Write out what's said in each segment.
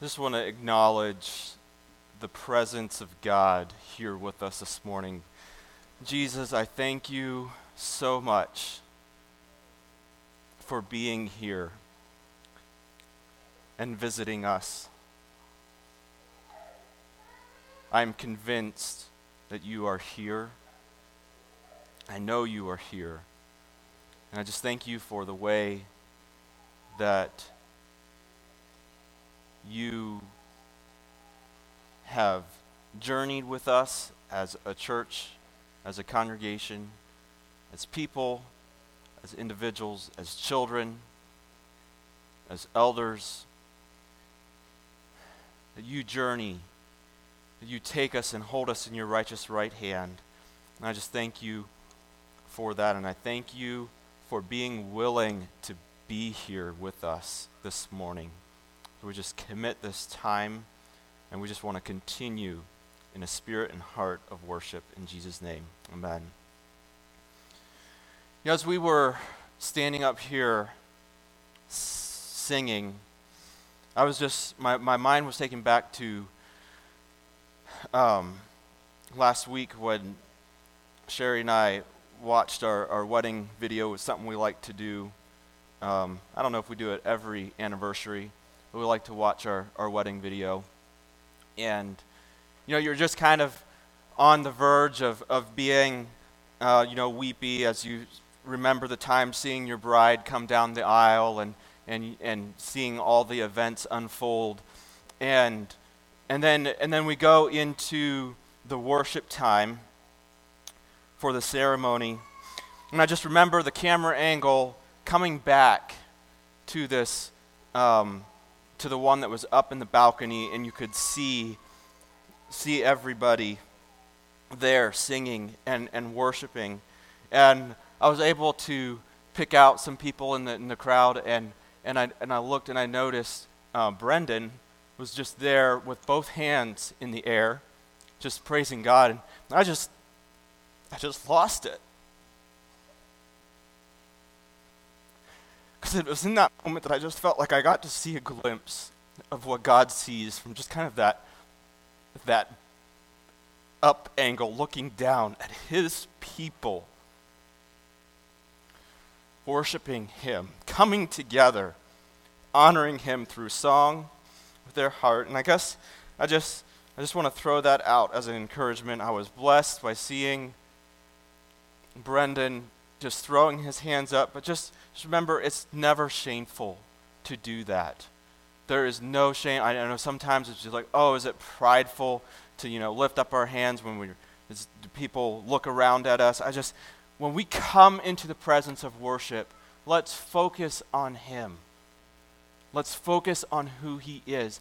I just want to acknowledge the presence of God here with us this morning. Jesus, I thank you so much for being here and visiting us. I'm convinced that you are here. I know you are here. And I just thank you for the way that you have journeyed with us as a church, as a congregation, as people, as individuals, as children, as elders. That you journey, that you take us and hold us in your righteous right hand. And I just thank you for that. And I thank you for being willing to be here with us this morning. We just commit this time and we just want to continue in a spirit and heart of worship in Jesus' name. Amen. You know, as we were standing up here singing, I was just, my, my mind was taken back to um, last week when Sherry and I watched our, our wedding video. It was something we like to do. Um, I don't know if we do it every anniversary, we like to watch our, our wedding video. And, you know, you're just kind of on the verge of, of being, uh, you know, weepy as you remember the time seeing your bride come down the aisle and, and, and seeing all the events unfold. And, and, then, and then we go into the worship time for the ceremony. And I just remember the camera angle coming back to this um, to the one that was up in the balcony, and you could see, see everybody there singing and, and worshiping. And I was able to pick out some people in the, in the crowd, and, and, I, and I looked and I noticed uh, Brendan was just there with both hands in the air, just praising God. And I just, I just lost it. Because it was in that moment that I just felt like I got to see a glimpse of what God sees from just kind of that, that up angle, looking down at His people, worshiping Him, coming together, honoring Him through song with their heart. And I guess I just, I just want to throw that out as an encouragement. I was blessed by seeing Brendan just throwing his hands up, but just, just remember it's never shameful to do that. There is no shame. I know sometimes it's just like, oh, is it prideful to, you know, lift up our hands when we people look around at us? I just when we come into the presence of worship, let's focus on him. Let's focus on who he is.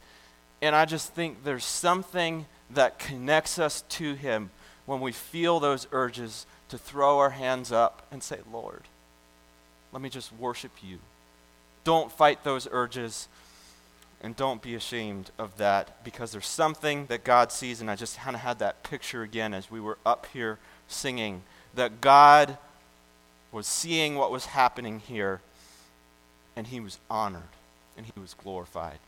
And I just think there's something that connects us to him when we feel those urges to throw our hands up and say, Lord, let me just worship you. Don't fight those urges and don't be ashamed of that because there's something that God sees. And I just kind of had that picture again as we were up here singing that God was seeing what was happening here and he was honored and he was glorified.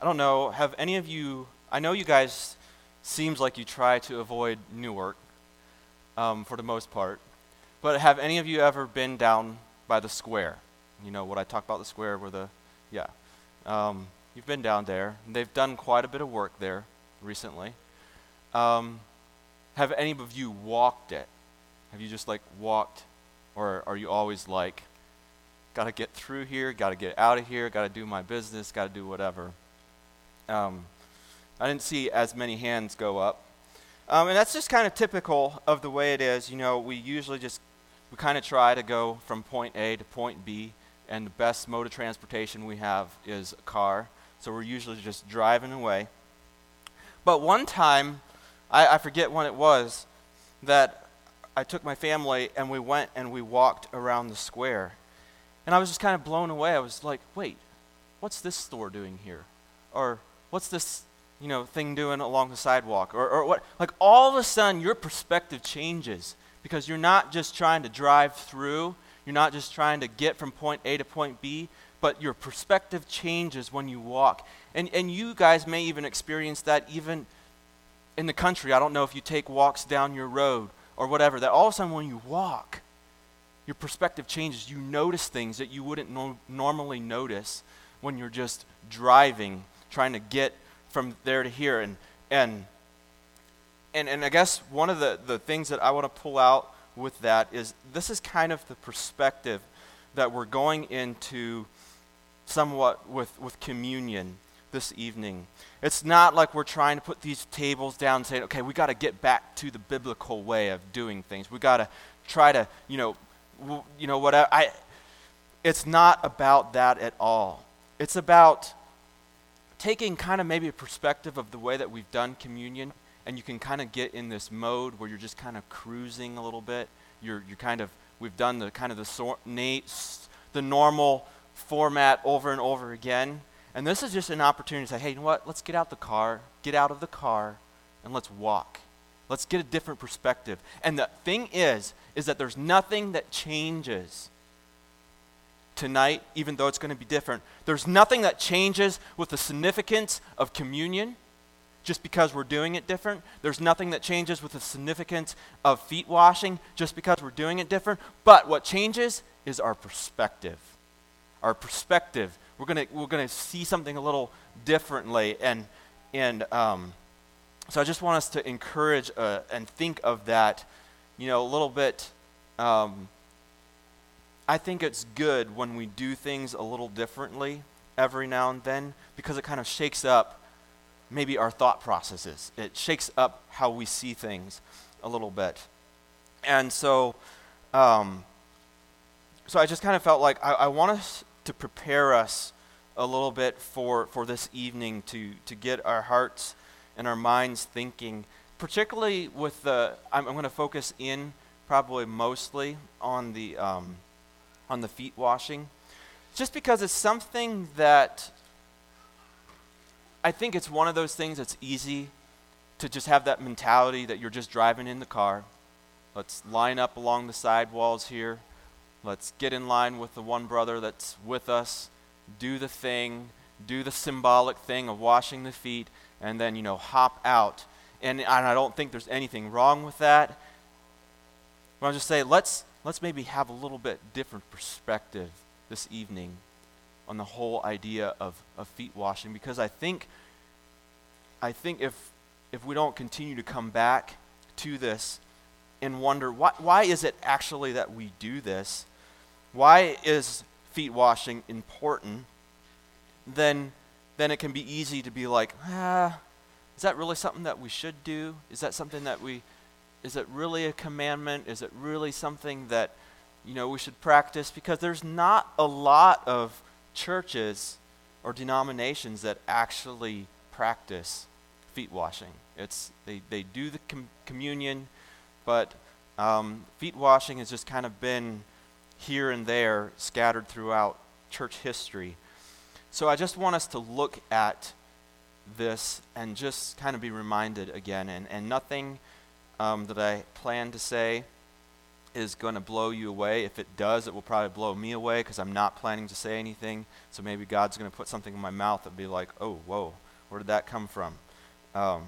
I don't know, have any of you, I know you guys seems like you try to avoid Newark um, for the most part, but have any of you ever been down by the square? You know what I talk about the square where the, yeah. Um, you've been down there. They've done quite a bit of work there recently. Um, have any of you walked it? Have you just like walked, or are you always like, got to get through here, got to get out of here, got to do my business, got to do whatever? Um, I didn't see as many hands go up. Um, and that's just kind of typical of the way it is. You know, we usually just, we kind of try to go from point A to point B, and the best mode of transportation we have is a car. So we're usually just driving away. But one time, I, I forget when it was, that I took my family and we went and we walked around the square. And I was just kind of blown away. I was like, wait, what's this store doing here? Or what's this you know thing doing along the sidewalk or, or what like all of a sudden your perspective changes because you're not just trying to drive through You're not just trying to get from point A to point B, but your perspective changes when you walk. And, and you guys may even experience that even in the country. I don't know if you take walks down your road or whatever, that all of a sudden when you walk, your perspective changes. You notice things that you wouldn't no- normally notice when you're just driving, trying to get from there to here. And, and, and, and I guess one of the, the things that I want to pull out with that is this is kind of the perspective that we're going into somewhat with, with communion this evening. It's not like we're trying to put these tables down and say, okay, we got to get back to the biblical way of doing things. We got to try to, you know, w- you know what I it's not about that at all. It's about taking kind of maybe a perspective of the way that we've done communion and you can kind of get in this mode where you're just kind of cruising a little bit. You're, you're kind of, we've done the kind of the, sor- na- the normal format over and over again. And this is just an opportunity to say, hey, you know what? Let's get out the car, get out of the car, and let's walk. Let's get a different perspective. And the thing is, is that there's nothing that changes tonight, even though it's going to be different. There's nothing that changes with the significance of communion just because we're doing it different. There's nothing that changes with the significance of feet washing just because we're doing it different. But what changes is our perspective. Our perspective. We're going to we're gonna see something a little differently. And, and um, so I just want us to encourage uh, and think of that, you know, a little bit. Um, I think it's good when we do things a little differently every now and then because it kind of shakes up maybe our thought processes. It shakes up how we see things a little bit. And so, um, so I just kind of felt like I, I want us to prepare us a little bit for, for this evening to, to get our hearts and our minds thinking, particularly with the, I'm, I'm going to focus in probably mostly on the, um, on the feet washing, just because it's something that I think it's one of those things that's easy to just have that mentality that you're just driving in the car. Let's line up along the side walls here. Let's get in line with the one brother that's with us. Do the thing, do the symbolic thing of washing the feet, and then, you know, hop out. And, I don't think there's anything wrong with that. But I'll just say, let's, let's maybe have a little bit different perspective this evening on the whole idea of, of feet washing because I think I think if if we don't continue to come back to this and wonder why, why is it actually that we do this? Why is feet washing important? Then then it can be easy to be like, ah, is that really something that we should do? Is that something that we is it really a commandment? Is it really something that you know we should practice? Because there's not a lot of churches or denominations that actually practice feet washing. It's, they, they do the com- communion, but um, feet washing has just kind of been here and there scattered throughout church history. So I just want us to look at this and just kind of be reminded again. And, and nothing um, that I plan to say is going to blow you away. If it does, it will probably blow me away because I'm not planning to say anything. So maybe God's going to put something in my mouth that be like, oh, whoa, where did that come from? Um,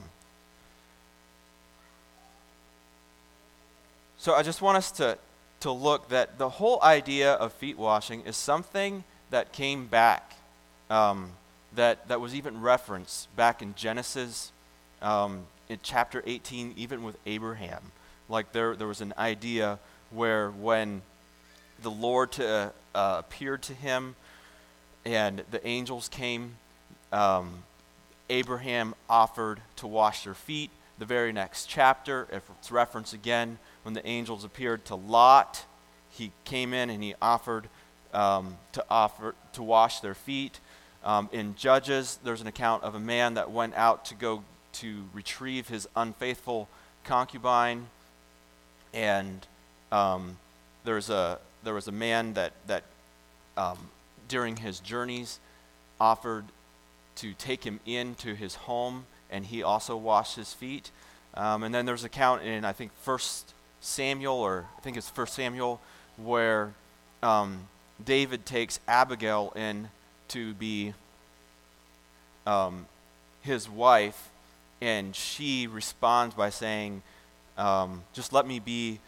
so I just want us to, to look that the whole idea of feet washing is something that came back, um, that, that was even referenced back in Genesis um, in chapter 18, even with Abraham. Like there, there was an idea where when the Lord to, uh, appeared to him and the angels came, um, Abraham offered to wash their feet. The very next chapter, if it's referenced again, when the angels appeared to Lot, he came in and he offered um, to offer to wash their feet. Um, in Judges, there's an account of a man that went out to go to retrieve his unfaithful concubine, and um, there, was a, there was a man that, that um, during his journeys offered to take him into his home, and he also washed his feet. Um, and then there's an account in, I think, First Samuel, or I think it's First Samuel, where um, David takes Abigail in to be um, his wife, and she responds by saying, um, Just let me be,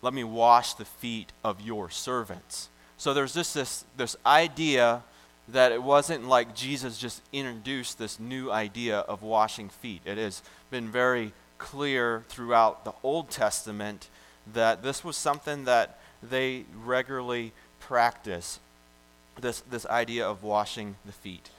let me wash the feet of your servants. So there's just this, this idea that it wasn't like Jesus just introduced this new idea of washing feet. It has been very clear throughout the Old Testament that this was something that they regularly practice this, this idea of washing the feet.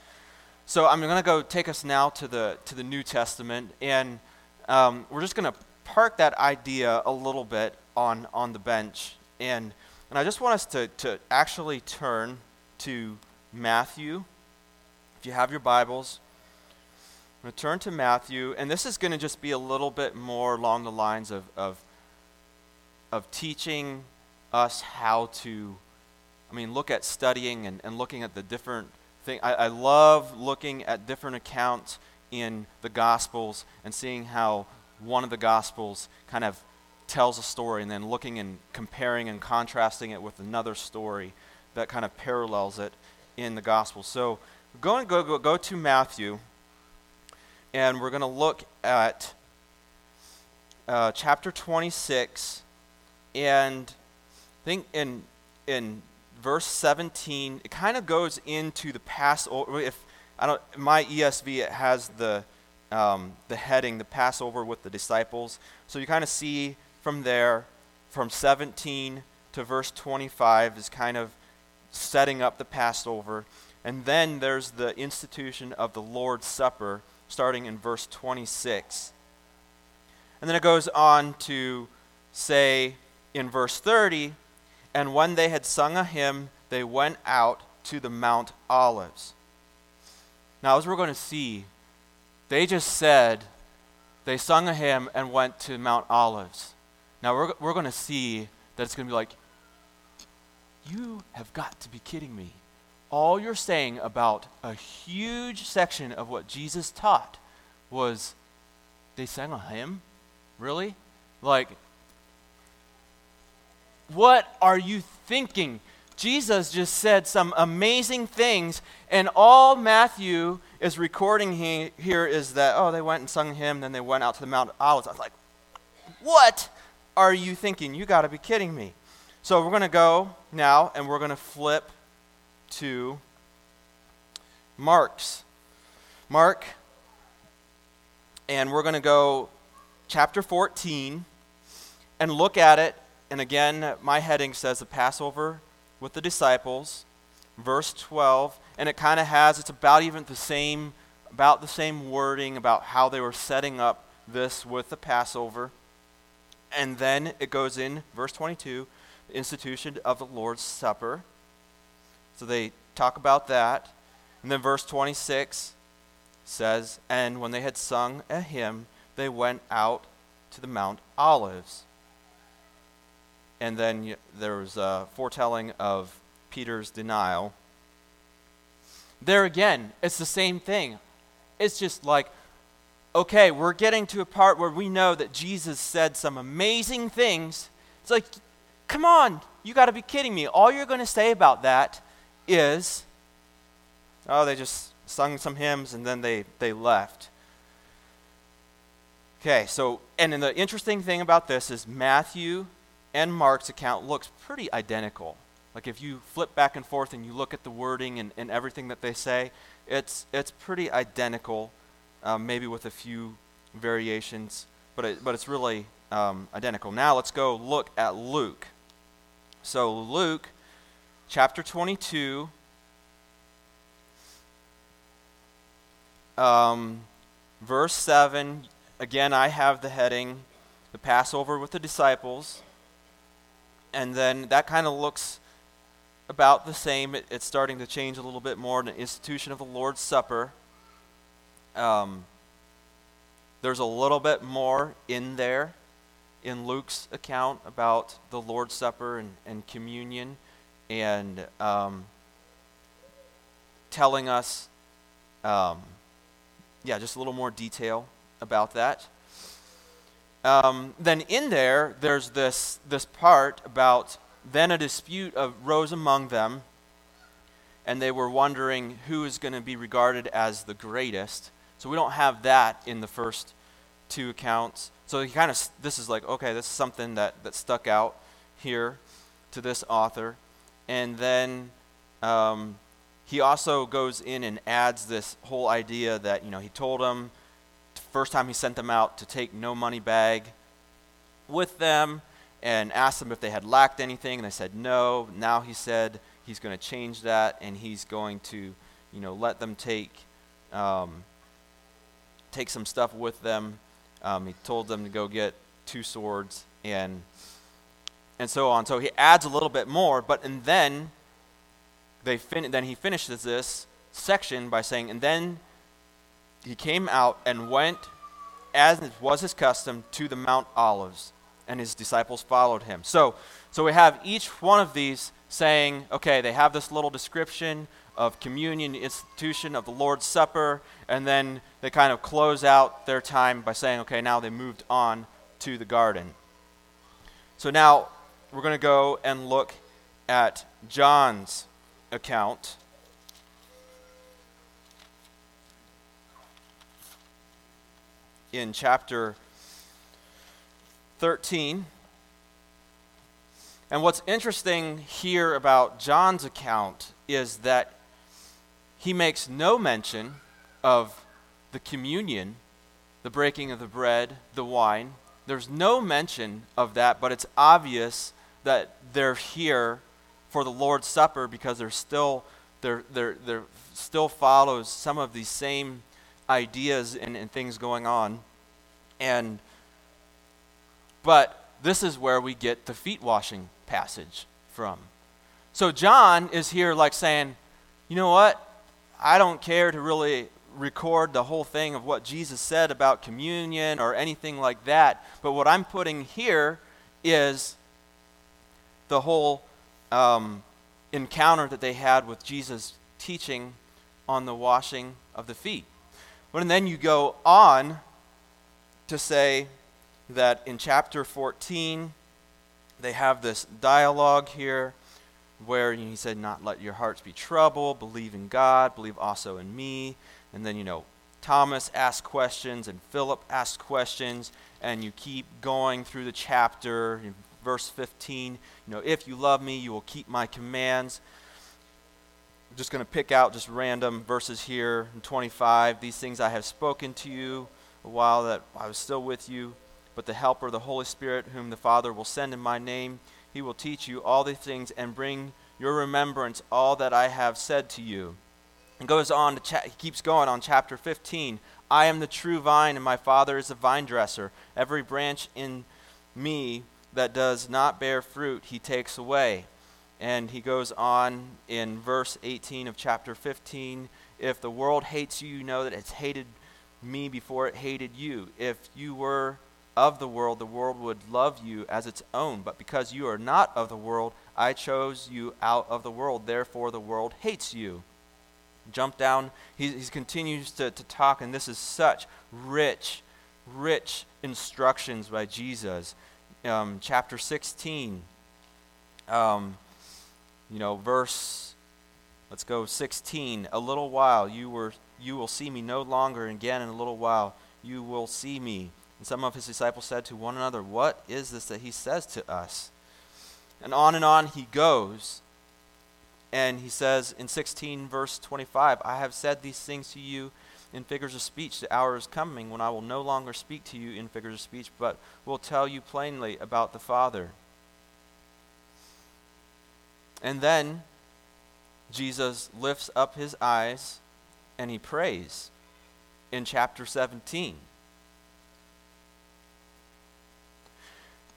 So I'm going to go take us now to the, to the New Testament, and um, we're just going to park that idea a little bit on, on the bench. And, and I just want us to, to actually turn to Matthew. If you have your Bibles, I'm going to turn to Matthew, and this is going to just be a little bit more along the lines of, of, of teaching us how to, I mean, look at studying and, and looking at the different things. I, I love looking at different accounts in the Gospels and seeing how one of the Gospels kind of tells a story and then looking and comparing and contrasting it with another story that kind of parallels it in the Gospel. So go and go, go, go to Matthew and we're going to look at uh, chapter 26 and I think in in verse 17 it kind of goes into the Passover if I don't my ESV it has the um, the heading the Passover with the disciples so you kind of see from there from 17 to verse 25 is kind of setting up the Passover and then there's the institution of the Lord's Supper starting in verse 26. And then it goes on to say in verse 30 And when they had sung a hymn, they went out to the Mount Olives. Now, as we're going to see, they just said they sung a hymn and went to Mount Olives. Now, we're, we're going to see that it's going to be like, you have got to be kidding me all you're saying about a huge section of what Jesus taught was they sang a hymn? Really? Like, what are you thinking? Jesus just said some amazing things, and all Matthew is recording he, here is that, oh, they went and sung a hymn, then they went out to the Mount of Olives. I was like, what are you thinking? You got to be kidding me. So we're going to go now, and we're going to flip to Mark's. Mark, and we're going to go chapter 14 and look at it. And again, my heading says the Passover with the disciples, verse 12, and it kind of has, it's about even the same, about the same wording about how they were setting up this with the Passover. And then it goes in, verse 22, the institution of the Lord's Supper. So they talk about that. And then verse 26 says, And when they had sung a hymn, they went out to the Mount Olives. And then there was a foretelling of Peter's denial. There again, it's the same thing. It's just like, okay, we're getting to a part where we know that Jesus said some amazing things. It's like, come on, you got to be kidding me. All you're going to say about that is, oh, they just sung some hymns and then they, they left. Okay, so, and the interesting thing about this is Matthew and Mark's account looks pretty identical. Like if you flip back and forth and you look at the wording and, and everything that they say, it's, it's pretty identical, um, maybe with a few variations, but, it, but it's really um, identical. Now let's go look at Luke. So, Luke chapter 22, um, verse 7. Again, I have the heading, the Passover with the disciples. And then that kind of looks about the same. It, it's starting to change a little bit more in the institution of the Lord's Supper. Um, there's a little bit more in there in Luke's account about the Lord's Supper and, and communion and um, telling us, um, yeah, just a little more detail about that. Um, then in there, there's this, this part about then a dispute arose among them, and they were wondering who is going to be regarded as the greatest. So we don't have that in the first two accounts. So he kind of this is like okay, this is something that that stuck out here to this author, and then um, he also goes in and adds this whole idea that you know he told them first time he sent them out to take no money bag with them and asked them if they had lacked anything, and they said no. Now he said he's going to change that, and he's going to, you know, let them take um, take some stuff with them. Um, he told them to go get two swords and and so on. So he adds a little bit more, but and then they fin- then he finishes this section by saying, and then he came out and went, as was his custom, to the Mount Olives and his disciples followed him. So, so we have each one of these saying, okay, they have this little description of communion, institution of the Lord's Supper, and then they kind of close out their time by saying, okay, now they moved on to the garden. So now we're going to go and look at John's account. In chapter 13. And what's interesting here about John's account is that he makes no mention of the communion, the breaking of the bread, the wine. There's no mention of that, but it's obvious that they're here for the Lord's Supper because they're still they're, they're, still follows some of these same ideas and, and things going on. And but this is where we get the feet washing passage from. So John is here like saying, you know what? I don't care to really record the whole thing of what Jesus said about communion or anything like that. But what I'm putting here is the whole um, encounter that they had with Jesus teaching on the washing of the feet. And then you go on to say, that in chapter 14, they have this dialogue here where he said, Not let your hearts be troubled, believe in God, believe also in me. And then, you know, Thomas asks questions and Philip asks questions, and you keep going through the chapter. In verse 15, you know, if you love me, you will keep my commands. Just going to pick out just random verses here in 25. These things I have spoken to you a while that I was still with you but the Helper, the Holy Spirit, whom the Father will send in my name, he will teach you all these things and bring your remembrance all that I have said to you. And goes on to cha- he keeps going on chapter 15. I am the true vine, and my Father is the vine dresser. Every branch in me that does not bear fruit, he takes away. And he goes on in verse 18 of chapter 15 If the world hates you, you know that it's hated me before it hated you. If you were of the world, the world would love you as its own. But because you are not of the world, I chose you out of the world. Therefore, the world hates you. Jump down. He, he continues to, to talk, and this is such rich, rich instructions by Jesus. Um, chapter 16, um, you know, verse, let's go 16. A little while you, were, you will see me no longer, again in a little while you will see me and some of his disciples said to one another, What is this that he says to us? And on and on he goes. And he says in 16, verse 25, I have said these things to you in figures of speech. The hour is coming when I will no longer speak to you in figures of speech, but will tell you plainly about the Father. And then Jesus lifts up his eyes and he prays in chapter 17.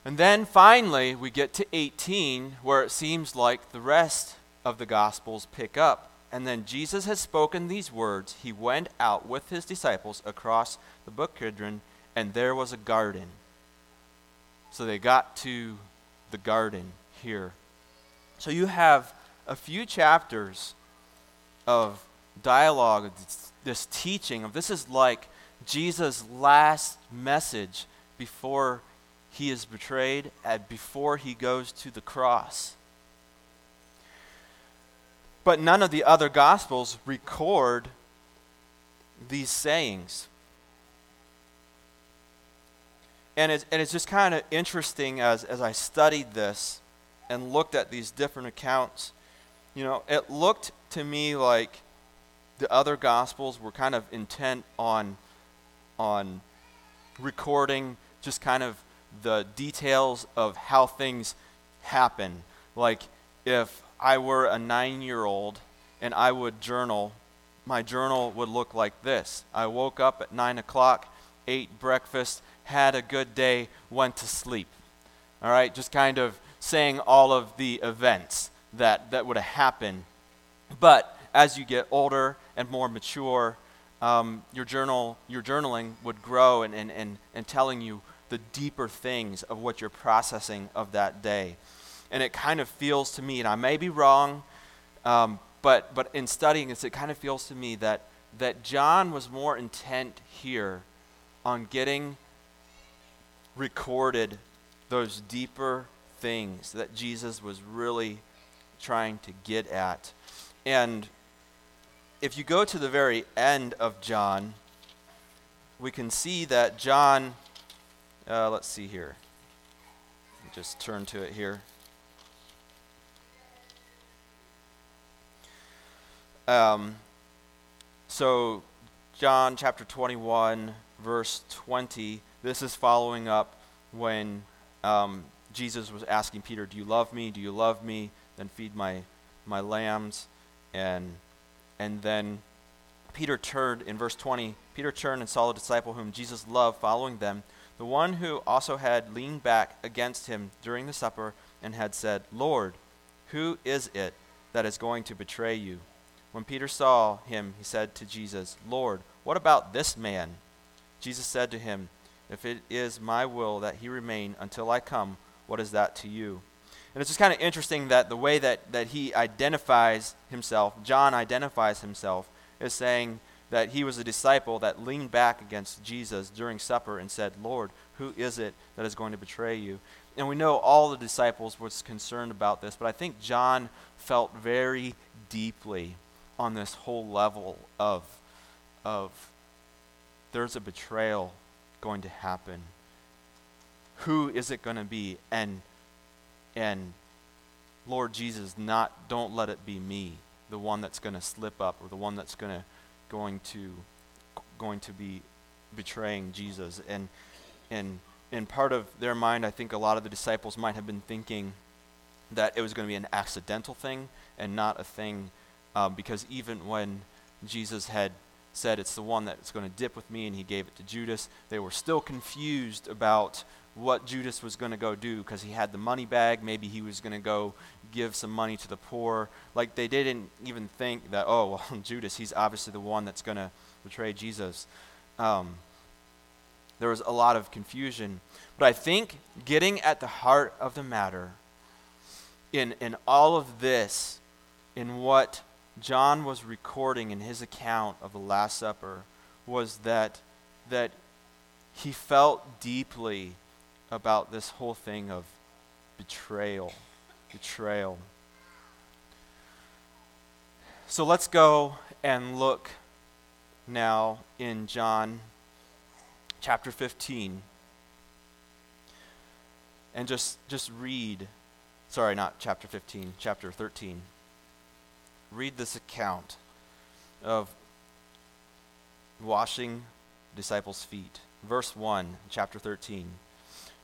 And then finally, we get to 18, where it seems like the rest of the Gospels pick up. And then Jesus has spoken these words. He went out with his disciples across the brook Kidron, and there was a garden. So they got to the garden here. So you have a few chapters of dialogue, this, teaching of this is like Jesus' last message before he is betrayed and before he goes to the cross. But none of the other Gospels record these sayings. And it's, and it's just kind of interesting as, as I studied this and looked at these different accounts. You know, it looked to me like the other Gospels were kind of intent on, on recording just kind of the details of how things happen. Like if I were a nine year old and I would journal, my journal would look like this. I woke up at nine o'clock, ate breakfast, had a good day, went to sleep. All right, just kind of saying all of the events that, that would have happened. But as you get older and more mature, um, your journal, your journaling would grow and, and, and, and telling you the deeper things of what you're processing of that day. And it kind of feels to me, and I may be wrong, um, but, but in studying this, it kind of feels to me that, that John was more intent here on getting recorded those deeper things that Jesus was really trying to get at. And if you go to the very end of John, we can see that John, uh, let's see here. Just turn to it here. Um, so, John chapter 21, verse 20, this is following up when um, Jesus was asking Peter, Do you love me? Do you love me? Then feed my, my lambs. And and then Peter turned, in verse 20, Peter turned and saw the disciple whom Jesus loved following them, the one who also had leaned back against him during the supper and had said, Lord, who is it that is going to betray you? When Peter saw him, he said to Jesus, Lord, what about this man? Jesus said to him, If it is my will that he remain until I come, what is that to you? And it's just kind of interesting that the way that, that he identifies himself, John identifies himself, is saying that he was a disciple that leaned back against Jesus during supper and said, Lord, who is it that is going to betray you? And we know all the disciples was concerned about this, but I think John felt very deeply on this whole level of, of there's a betrayal going to happen. Who is it going to be? And and Lord Jesus, not don't let it be me, the one that's going to slip up or the one that's going to going to going to be betraying Jesus. And and in part of their mind, I think a lot of the disciples might have been thinking that it was going to be an accidental thing and not a thing, um, because even when Jesus had said it's the one that's going to dip with me and he gave it to Judas, they were still confused about what Judas was going to go do because he had the money bag. Maybe he was going to go give some money to the poor. Like they didn't even think that, oh, well, Judas, he's obviously the one that's going to betray Jesus. Um, there was a lot of confusion. But I think getting at the heart of the matter in, in all of this, in what John was recording in his account of the Last Supper, was that, that he felt deeply about this whole thing of betrayal. Betrayal. So let's go and look now in John chapter 15 and just just read sorry not chapter 15 chapter 13 read this account of washing disciples feet verse 1 chapter 13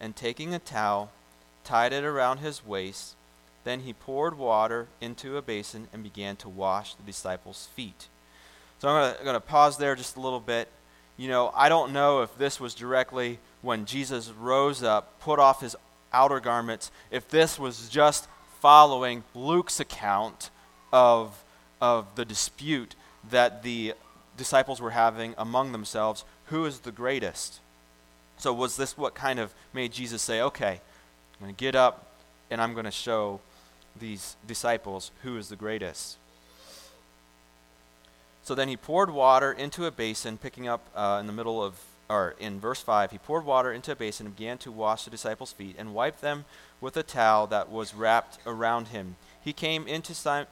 and taking a towel, tied it around his waist. Then he poured water into a basin and began to wash the disciples' feet. So I'm going to pause there just a little bit. You know, I don't know if this was directly when Jesus rose up, put off his outer garments, if this was just following Luke's account of, of the dispute that the disciples were having among themselves who is the greatest? So, was this what kind of made Jesus say, okay, I'm going to get up and I'm going to show these disciples who is the greatest? So then he poured water into a basin, picking up uh, in the middle of, or in verse 5, he poured water into a basin and began to wash the disciples' feet and wipe them with a towel that was wrapped around him. He came, into Simon,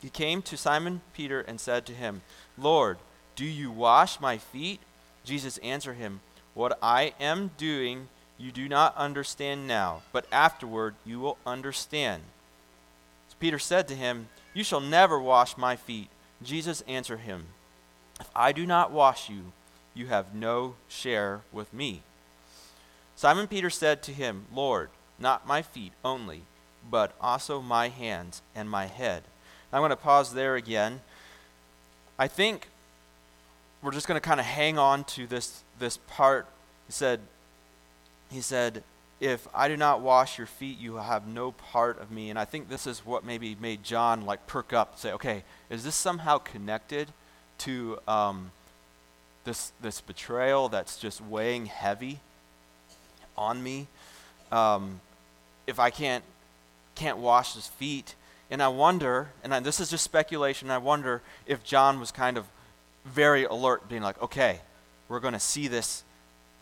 he came to Simon Peter and said to him, Lord, do you wash my feet? Jesus answered him, What I am doing you do not understand now, but afterward you will understand. So Peter said to him, You shall never wash my feet. Jesus answered him, If I do not wash you, you have no share with me. Simon Peter said to him, Lord, not my feet only, but also my hands and my head. I'm going to pause there again. I think we're just going to kind of hang on to this this part. He said, he said, if I do not wash your feet, you have no part of me. And I think this is what maybe made John like perk up, say, okay, is this somehow connected to um, this this betrayal that's just weighing heavy on me? Um, if I can't can't wash his feet, and I wonder, and I, this is just speculation. I wonder if John was kind of very alert, being like, okay, we're going to see this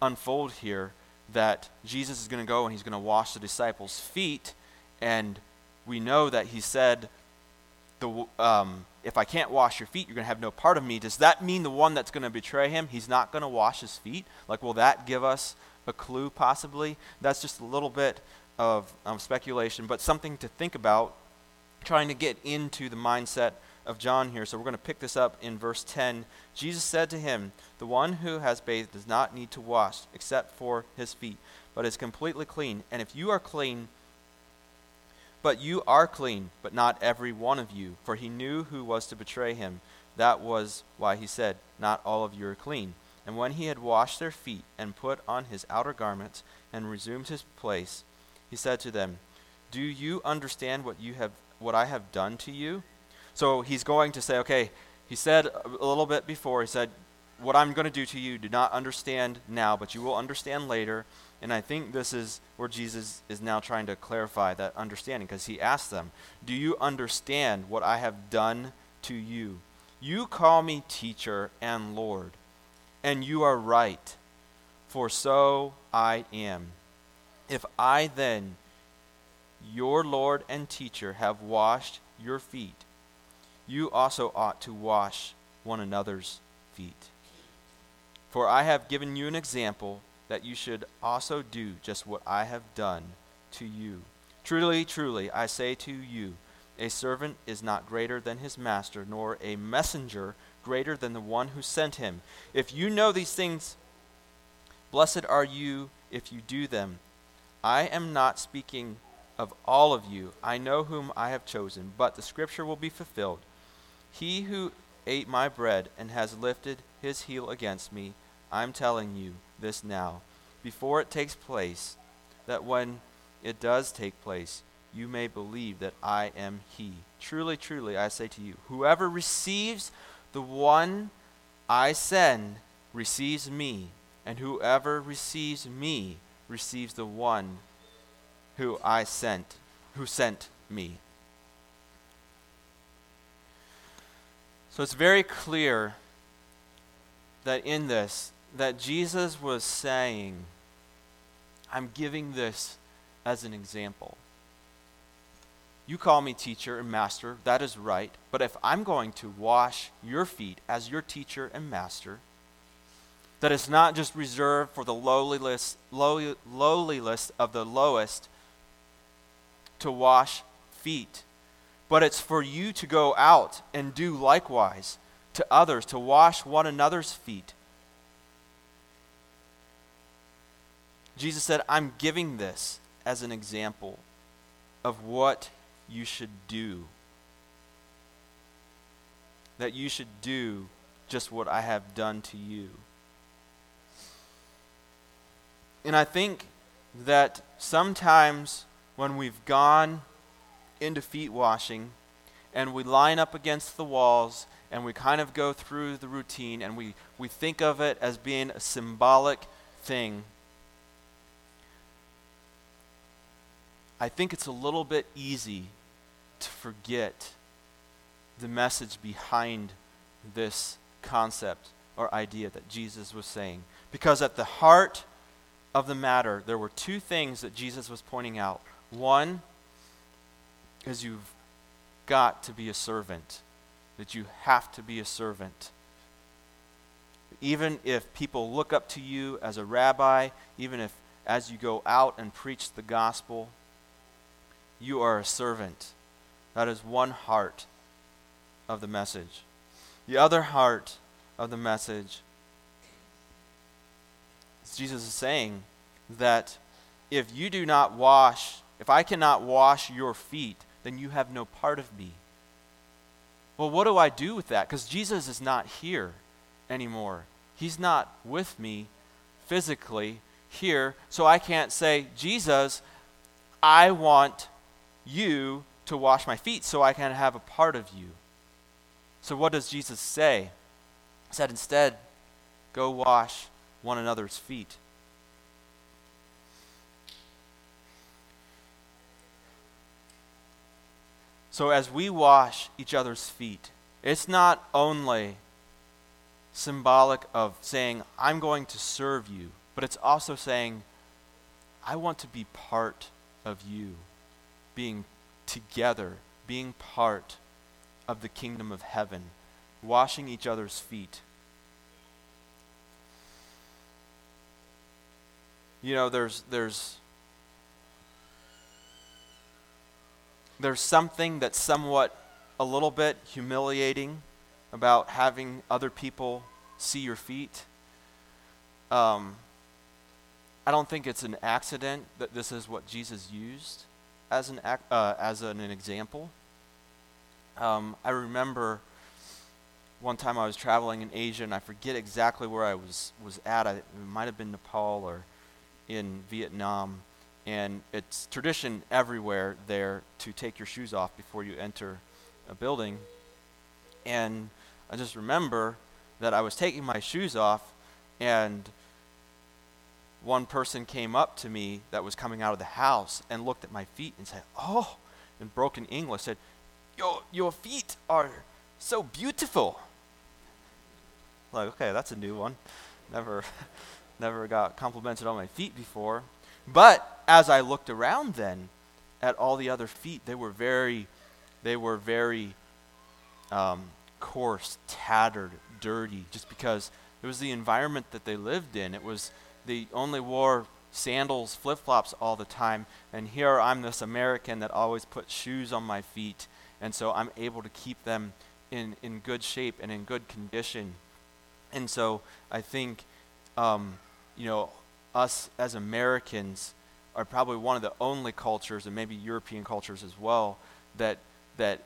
unfold here that Jesus is going to go and he's going to wash the disciples' feet. And we know that he said, the, um, If I can't wash your feet, you're going to have no part of me. Does that mean the one that's going to betray him, he's not going to wash his feet? Like, will that give us a clue, possibly? That's just a little bit of um, speculation, but something to think about, trying to get into the mindset of John here. So we're going to pick this up in verse 10. Jesus said to him, The one who has bathed does not need to wash except for his feet, but is completely clean. And if you are clean, but you are clean, but not every one of you. For he knew who was to betray him. That was why he said, Not all of you are clean. And when he had washed their feet and put on his outer garments and resumed his place, he said to them, Do you understand what you have what I have done to you? So he's going to say, okay, he said a little bit before, he said, What I'm going to do to you, do not understand now, but you will understand later. And I think this is where Jesus is now trying to clarify that understanding because he asked them, Do you understand what I have done to you? You call me teacher and Lord, and you are right, for so I am. If I then, your Lord and teacher, have washed your feet, you also ought to wash one another's feet. For I have given you an example that you should also do just what I have done to you. Truly, truly, I say to you, a servant is not greater than his master, nor a messenger greater than the one who sent him. If you know these things, blessed are you if you do them. I am not speaking of all of you. I know whom I have chosen, but the scripture will be fulfilled. He who ate my bread and has lifted his heel against me, I'm telling you this now, before it takes place, that when it does take place, you may believe that I am he. Truly, truly, I say to you, whoever receives the one I send receives me, and whoever receives me receives the one who I sent, who sent me. So it's very clear that in this, that Jesus was saying, I'm giving this as an example. You call me teacher and master, that is right. But if I'm going to wash your feet as your teacher and master, that is not just reserved for the lowliest, low, lowliest of the lowest to wash feet but it's for you to go out and do likewise to others, to wash one another's feet. Jesus said, I'm giving this as an example of what you should do. That you should do just what I have done to you. And I think that sometimes when we've gone into feet washing and we line up against the walls and we kind of go through the routine and we, we think of it as being a symbolic thing, I think it's a little bit easy to forget the message behind this concept or idea that Jesus was saying. Because at the heart of the matter, there were two things that Jesus was pointing out. One is you've got to be a servant, that you have to be a servant. Even if people look up to you as a rabbi, even if as you go out and preach the gospel, you are a servant. That is one heart of the message. The other heart of the message is Jesus is saying that if you do not wash, if I cannot wash your feet, then you have no part of me. Well, what do I do with that? Because Jesus is not here anymore. He's not with me physically here, so I can't say, Jesus, I want you to wash my feet so I can have a part of you. So, what does Jesus say? He said, instead, go wash one another's feet. So, as we wash each other's feet, it's not only symbolic of saying, I'm going to serve you, but it's also saying, I want to be part of you, being together, being part of the kingdom of heaven, washing each other's feet. You know, there's, there's, there's something that's somewhat a little bit humiliating about having other people see your feet. Um, I don't think it's an accident that this is what Jesus used as an, uh, as an, an example. Um, I remember one time I was traveling in Asia, and I forget exactly where I was, was at. I, it might have been Nepal or in Vietnam. And it's tradition everywhere there to take your shoes off before you enter a building. And I just remember that I was taking my shoes off, and one person came up to me that was coming out of the house and looked at my feet and said, Oh, in broken English, said, Your, your feet are so beautiful. Like, okay, that's a new one. Never, never got complimented on my feet before. But as I looked around then at all the other feet, they were very, they were very um, coarse, tattered, dirty, just because it was the environment that they lived in. It was they only wore sandals, flip flops all the time, and here I'm this American that always puts shoes on my feet, and so I'm able to keep them in in good shape and in good condition. And so I think, um, you know, us as Americans are probably one of the only cultures, and maybe European cultures as well, that that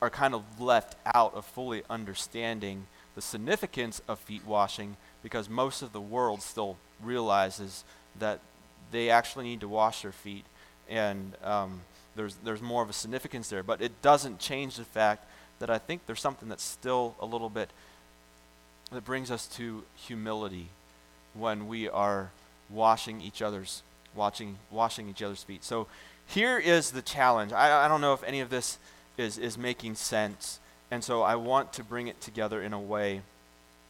are kind of left out of fully understanding the significance of feet washing because most of the world still realizes that they actually need to wash their feet and um, there's, there's more of a significance there. But it doesn't change the fact that I think there's something that's still a little bit that brings us to humility when we are washing each other's watching washing each other's feet. So here is the challenge. I, I don't know if any of this is, is making sense. And so I want to bring it together in a way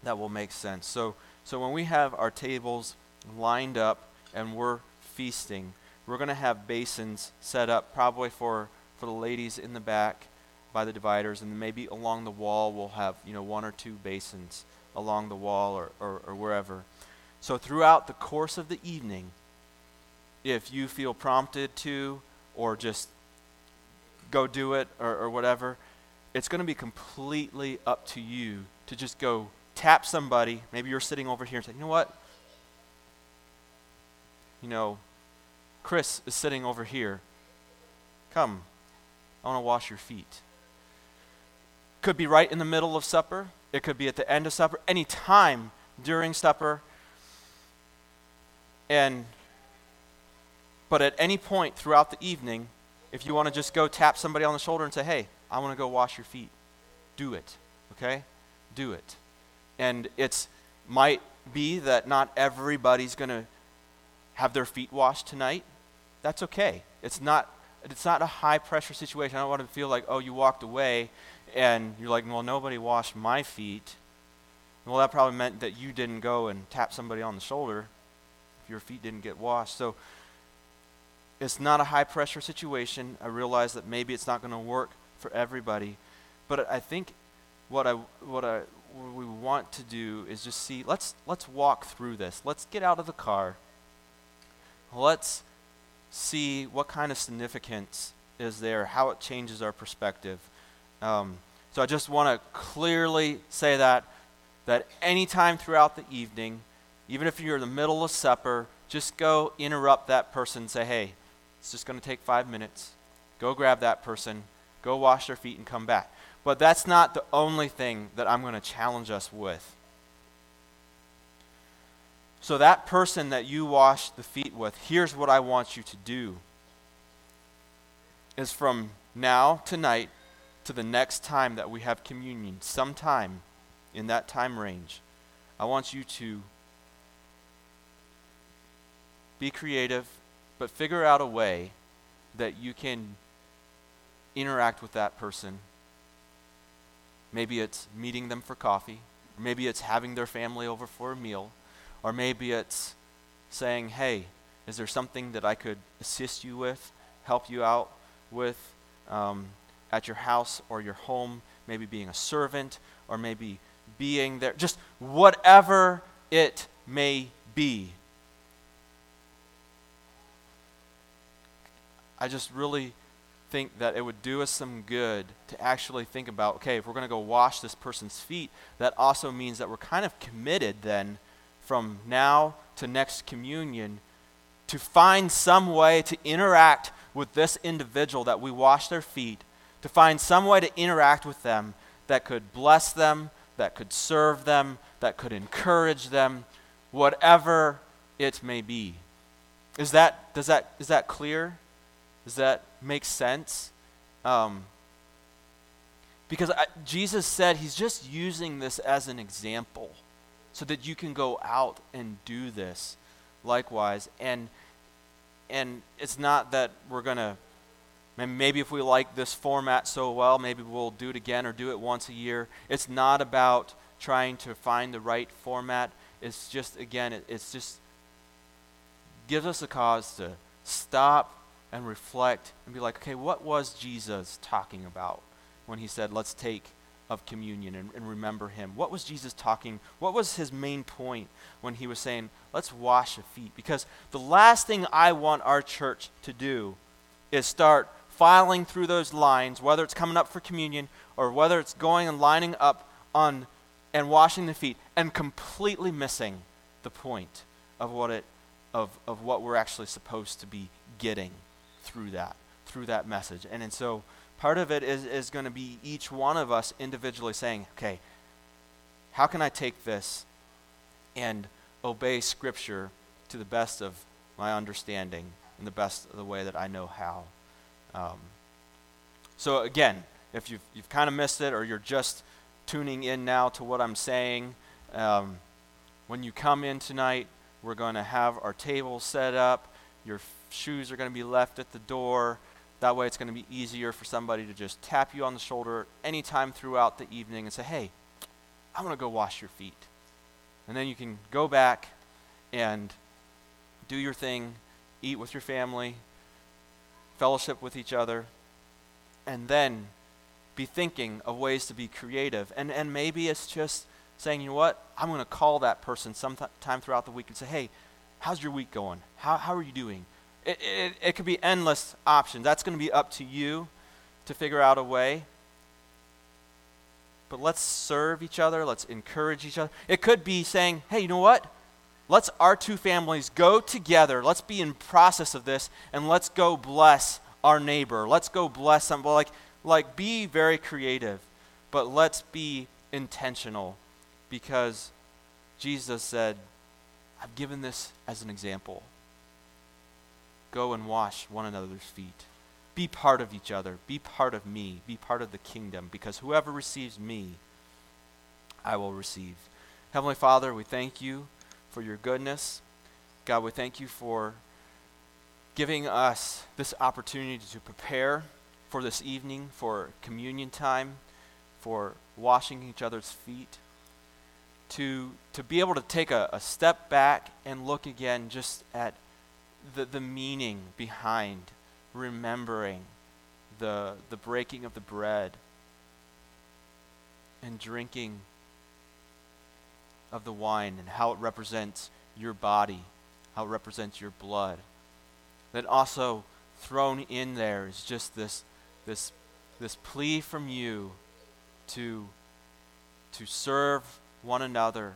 that will make sense. So so when we have our tables lined up and we're feasting, we're going to have basins set up probably for, for the ladies in the back by the dividers, and maybe along the wall we'll have you know one or two basins along the wall or, or, or wherever. So throughout the course of the evening, if you feel prompted to or just go do it or, or whatever, it's going to be completely up to you to just go tap somebody. Maybe you're sitting over here and say, you know what? You know, Chris is sitting over here. Come, I want to wash your feet. Could be right in the middle of supper. It could be at the end of supper. Any time during supper. And but at any point throughout the evening, if you want to just go tap somebody on the shoulder and say, "Hey, I want to go wash your feet. Do it. Okay? Do it. And it's might be that not everybody's going to have their feet washed tonight. That's okay. It's not it's not a high pressure situation. I don't want to feel like, oh, you walked away and you're like, well, nobody washed my feet. Well, that probably meant that you didn't go and tap somebody on the shoulder your feet didn't get washed. So it's not a high pressure situation. I realize that maybe it's not going to work for everybody, but I think what I what I what we want to do is just see let's let's walk through this. Let's get out of the car. Let's see what kind of significance is there, how it changes our perspective. Um, so I just want to clearly say that that anytime throughout the evening, even if you're in the middle of supper, just go interrupt that person and say, hey, it's just going to take five minutes. Go grab that person, go wash their feet, and come back. But that's not the only thing that I'm going to challenge us with. So, that person that you wash the feet with, here's what I want you to do is from now tonight to the next time that we have communion, sometime in that time range, I want you to be creative, but figure out a way that you can interact with that person. Maybe it's meeting them for coffee, or maybe it's having their family over for a meal, or maybe it's saying, hey, is there something that I could assist you with, help you out with um, at your house or your home? Maybe being a servant, or maybe being there, just whatever it may be. I just really think that it would do us some good to actually think about okay, if we're going to go wash this person's feet, that also means that we're kind of committed then from now to next communion to find some way to interact with this individual that we wash their feet, to find some way to interact with them that could bless them, that could serve them, that could encourage them, whatever it may be. Is that, does that, is that clear? Does that make sense? Um, because I, Jesus said he's just using this as an example so that you can go out and do this likewise. And, and it's not that we're going to, maybe if we like this format so well, maybe we'll do it again or do it once a year. It's not about trying to find the right format. It's just, again, it, it's just gives us a cause to stop and reflect and be like, okay, what was Jesus talking about when he said, let's take of communion and, and, remember him? What was Jesus talking? What was his main point when he was saying, let's wash the feet? Because the last thing I want our church to do is start filing through those lines, whether it's coming up for communion or whether it's going and lining up on and washing the feet and completely missing the point of what it of, of what we're actually supposed to be getting through that, through that message. And, and so part of it is, is going to be each one of us individually saying, okay, how can I take this and obey Scripture to the best of my understanding and the best of the way that I know how? Um, so, again, if you've, you've kind of missed it or you're just tuning in now to what I'm saying, um, when you come in tonight, we're going to have our table set up. Your shoes are going to be left at the door. That way, it's going to be easier for somebody to just tap you on the shoulder anytime throughout the evening and say, Hey, I want to go wash your feet. And then you can go back and do your thing, eat with your family, fellowship with each other, and then be thinking of ways to be creative. And, and maybe it's just saying, you know what, I'm going to call that person sometime throughout the week and say, hey, how's your week going? How, how are you doing? It, it, it could be endless options. That's going to be up to you to figure out a way. But let's serve each other. Let's encourage each other. It could be saying, hey, you know what? Let's our two families go together. Let's be in process of this and let's go bless our neighbor. Let's go bless them. Like, like be very creative, but let's be intentional because Jesus said, I've given this as an example. Go and wash one another's feet. be part of each other, be part of me, be part of the kingdom, because whoever receives me, I will receive. Heavenly Father, we thank you for your goodness. God, we thank you for giving us this opportunity to prepare for this evening, for communion time, for washing each other's feet, to, to be able to take a, a step back and look again just at the, the meaning behind remembering the, the breaking of the bread and drinking of the wine and how it represents your body, how it represents your blood. Then also thrown in there is just this, this, this plea from you to, to serve one another,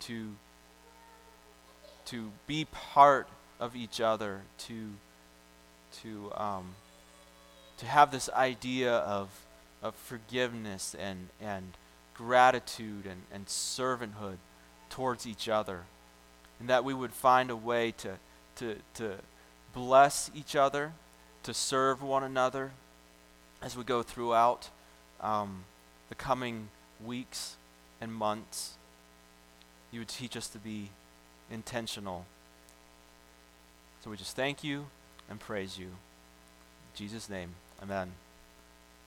to, to be part of each other, to, to, um, to have this idea of, of forgiveness and, and gratitude and, and servanthood towards each other. And that we would find a way to, to, to bless each other, to serve one another as we go throughout um, the coming weeks and months. You would teach us to be intentional. So we just thank you and praise you. In Jesus' name, amen.